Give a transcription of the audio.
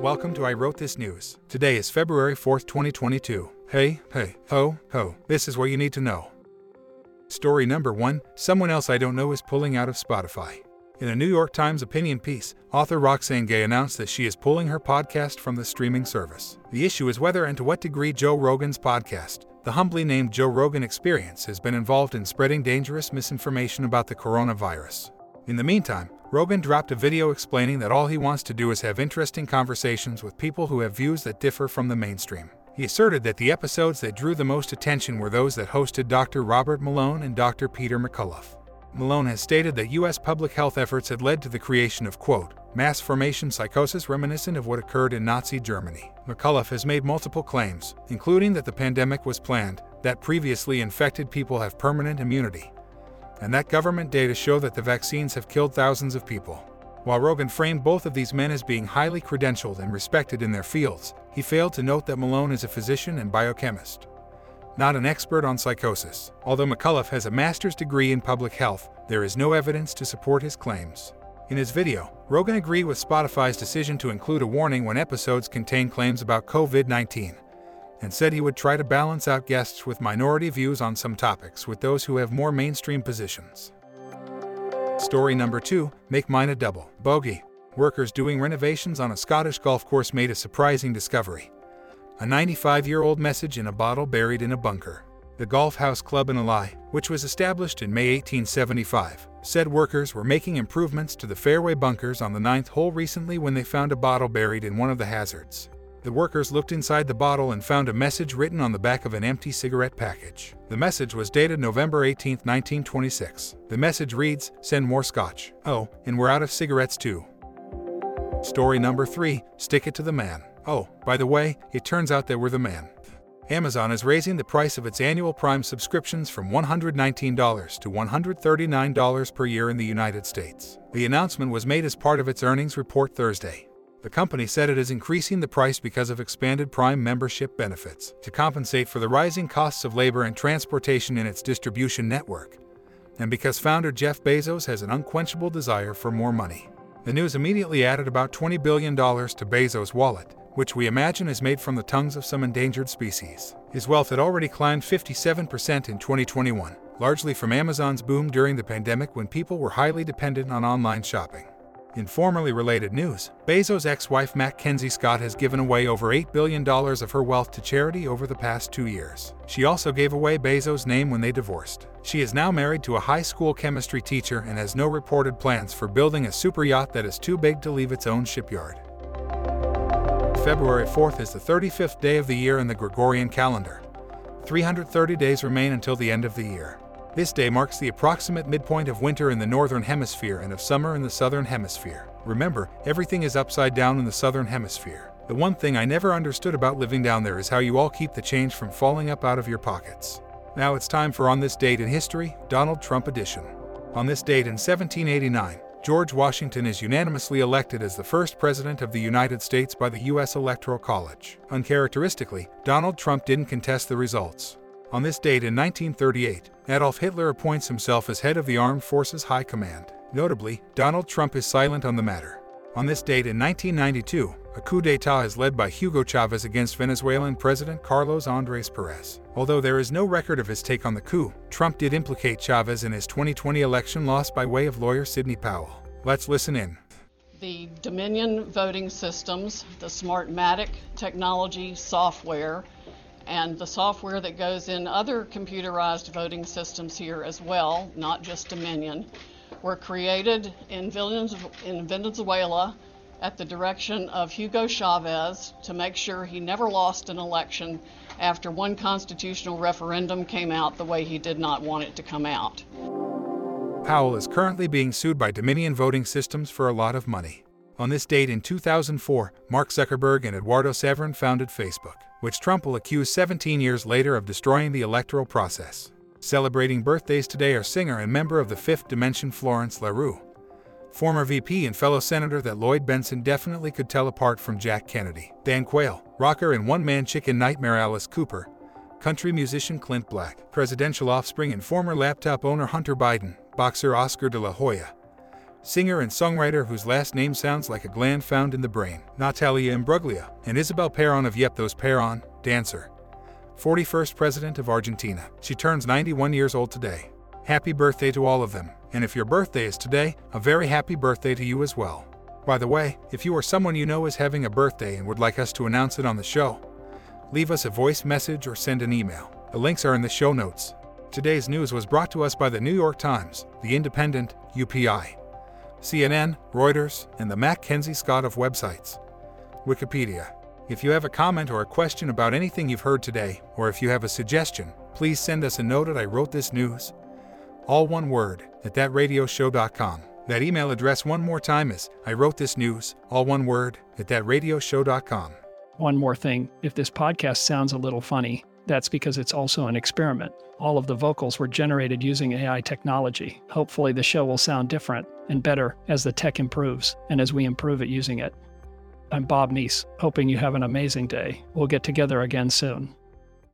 Welcome to I Wrote This News. Today is February 4th, 2022. Hey, hey, ho, ho, this is what you need to know. Story number one Someone else I don't know is pulling out of Spotify. In a New York Times opinion piece, author Roxane Gay announced that she is pulling her podcast from the streaming service. The issue is whether and to what degree Joe Rogan's podcast, the humbly named Joe Rogan Experience, has been involved in spreading dangerous misinformation about the coronavirus. In the meantime, Rogan dropped a video explaining that all he wants to do is have interesting conversations with people who have views that differ from the mainstream. He asserted that the episodes that drew the most attention were those that hosted Dr. Robert Malone and Dr. Peter McCullough. Malone has stated that U.S. public health efforts had led to the creation of, quote, mass formation psychosis reminiscent of what occurred in Nazi Germany. McCullough has made multiple claims, including that the pandemic was planned, that previously infected people have permanent immunity, and that government data show that the vaccines have killed thousands of people. While Rogan framed both of these men as being highly credentialed and respected in their fields, he failed to note that Malone is a physician and biochemist not an expert on psychosis. Although McCullough has a master's degree in public health, there is no evidence to support his claims. In his video, Rogan agreed with Spotify's decision to include a warning when episodes contain claims about COVID 19, and said he would try to balance out guests with minority views on some topics with those who have more mainstream positions. Story number two Make mine a double. Bogey. Workers doing renovations on a Scottish golf course made a surprising discovery a 95 year old message in a bottle buried in a bunker. The Golf House Club in Elie, which was established in May 1875, said workers were making improvements to the fairway bunkers on the ninth hole recently when they found a bottle buried in one of the hazards. The workers looked inside the bottle and found a message written on the back of an empty cigarette package. The message was dated November 18, 1926. The message reads Send more scotch. Oh, and we're out of cigarettes too. Story number 3 Stick It to the Man. Oh, by the way, it turns out that we're the man. Amazon is raising the price of its annual Prime subscriptions from $119 to $139 per year in the United States. The announcement was made as part of its earnings report Thursday. The company said it is increasing the price because of expanded Prime membership benefits to compensate for the rising costs of labor and transportation in its distribution network, and because founder Jeff Bezos has an unquenchable desire for more money. The news immediately added about $20 billion to Bezos' wallet, which we imagine is made from the tongues of some endangered species. His wealth had already climbed 57% in 2021, largely from Amazon's boom during the pandemic when people were highly dependent on online shopping. In formerly related news, Bezos' ex wife Mackenzie Scott has given away over $8 billion of her wealth to charity over the past two years. She also gave away Bezos' name when they divorced. She is now married to a high school chemistry teacher and has no reported plans for building a super yacht that is too big to leave its own shipyard. February 4th is the 35th day of the year in the Gregorian calendar. 330 days remain until the end of the year. This day marks the approximate midpoint of winter in the northern hemisphere and of summer in the southern hemisphere. Remember, everything is upside down in the southern hemisphere. The one thing I never understood about living down there is how you all keep the change from falling up out of your pockets. Now it's time for On This Date in History, Donald Trump edition. On this date in 1789, George Washington is unanimously elected as the first President of the United States by the U.S. Electoral College. Uncharacteristically, Donald Trump didn't contest the results. On this date in 1938, Adolf Hitler appoints himself as head of the Armed Forces High Command. Notably, Donald Trump is silent on the matter. On this date in 1992, a coup d'etat is led by Hugo Chavez against Venezuelan President Carlos Andres Perez. Although there is no record of his take on the coup, Trump did implicate Chavez in his 2020 election loss by way of lawyer Sidney Powell. Let's listen in. The Dominion voting systems, the Smartmatic technology software, and the software that goes in other computerized voting systems here as well, not just Dominion, were created in Venezuela at the direction of Hugo Chavez to make sure he never lost an election after one constitutional referendum came out the way he did not want it to come out. Powell is currently being sued by Dominion Voting Systems for a lot of money. On this date in 2004, Mark Zuckerberg and Eduardo Saverin founded Facebook, which Trump will accuse 17 years later of destroying the electoral process. Celebrating birthdays today are singer and member of the Fifth Dimension Florence LaRue, former VP and fellow senator that Lloyd Bentsen definitely could tell apart from Jack Kennedy, Dan Quayle, rocker and one man chicken nightmare Alice Cooper, country musician Clint Black, presidential offspring and former laptop owner Hunter Biden, boxer Oscar de la Hoya, singer and songwriter whose last name sounds like a gland found in the brain, Natalia Imbruglia, and Isabel Perón of Yep Those Perón, dancer. 41st President of Argentina. She turns 91 years old today. Happy birthday to all of them, and if your birthday is today, a very happy birthday to you as well. By the way, if you or someone you know is having a birthday and would like us to announce it on the show, leave us a voice message or send an email. The links are in the show notes. Today's news was brought to us by the New York Times, The Independent, UPI, CNN, Reuters, and the Mackenzie Scott of websites. Wikipedia. If you have a comment or a question about anything you've heard today, or if you have a suggestion, please send us a note at I wrote this news, all one word, at thatradioshow.com. That email address one more time is I wrote this news, all one word, at thatradioshow.com. One more thing if this podcast sounds a little funny, that's because it's also an experiment. All of the vocals were generated using AI technology. Hopefully, the show will sound different and better as the tech improves and as we improve at using it. I'm Bob Neese, hoping you have an amazing day. We'll get together again soon.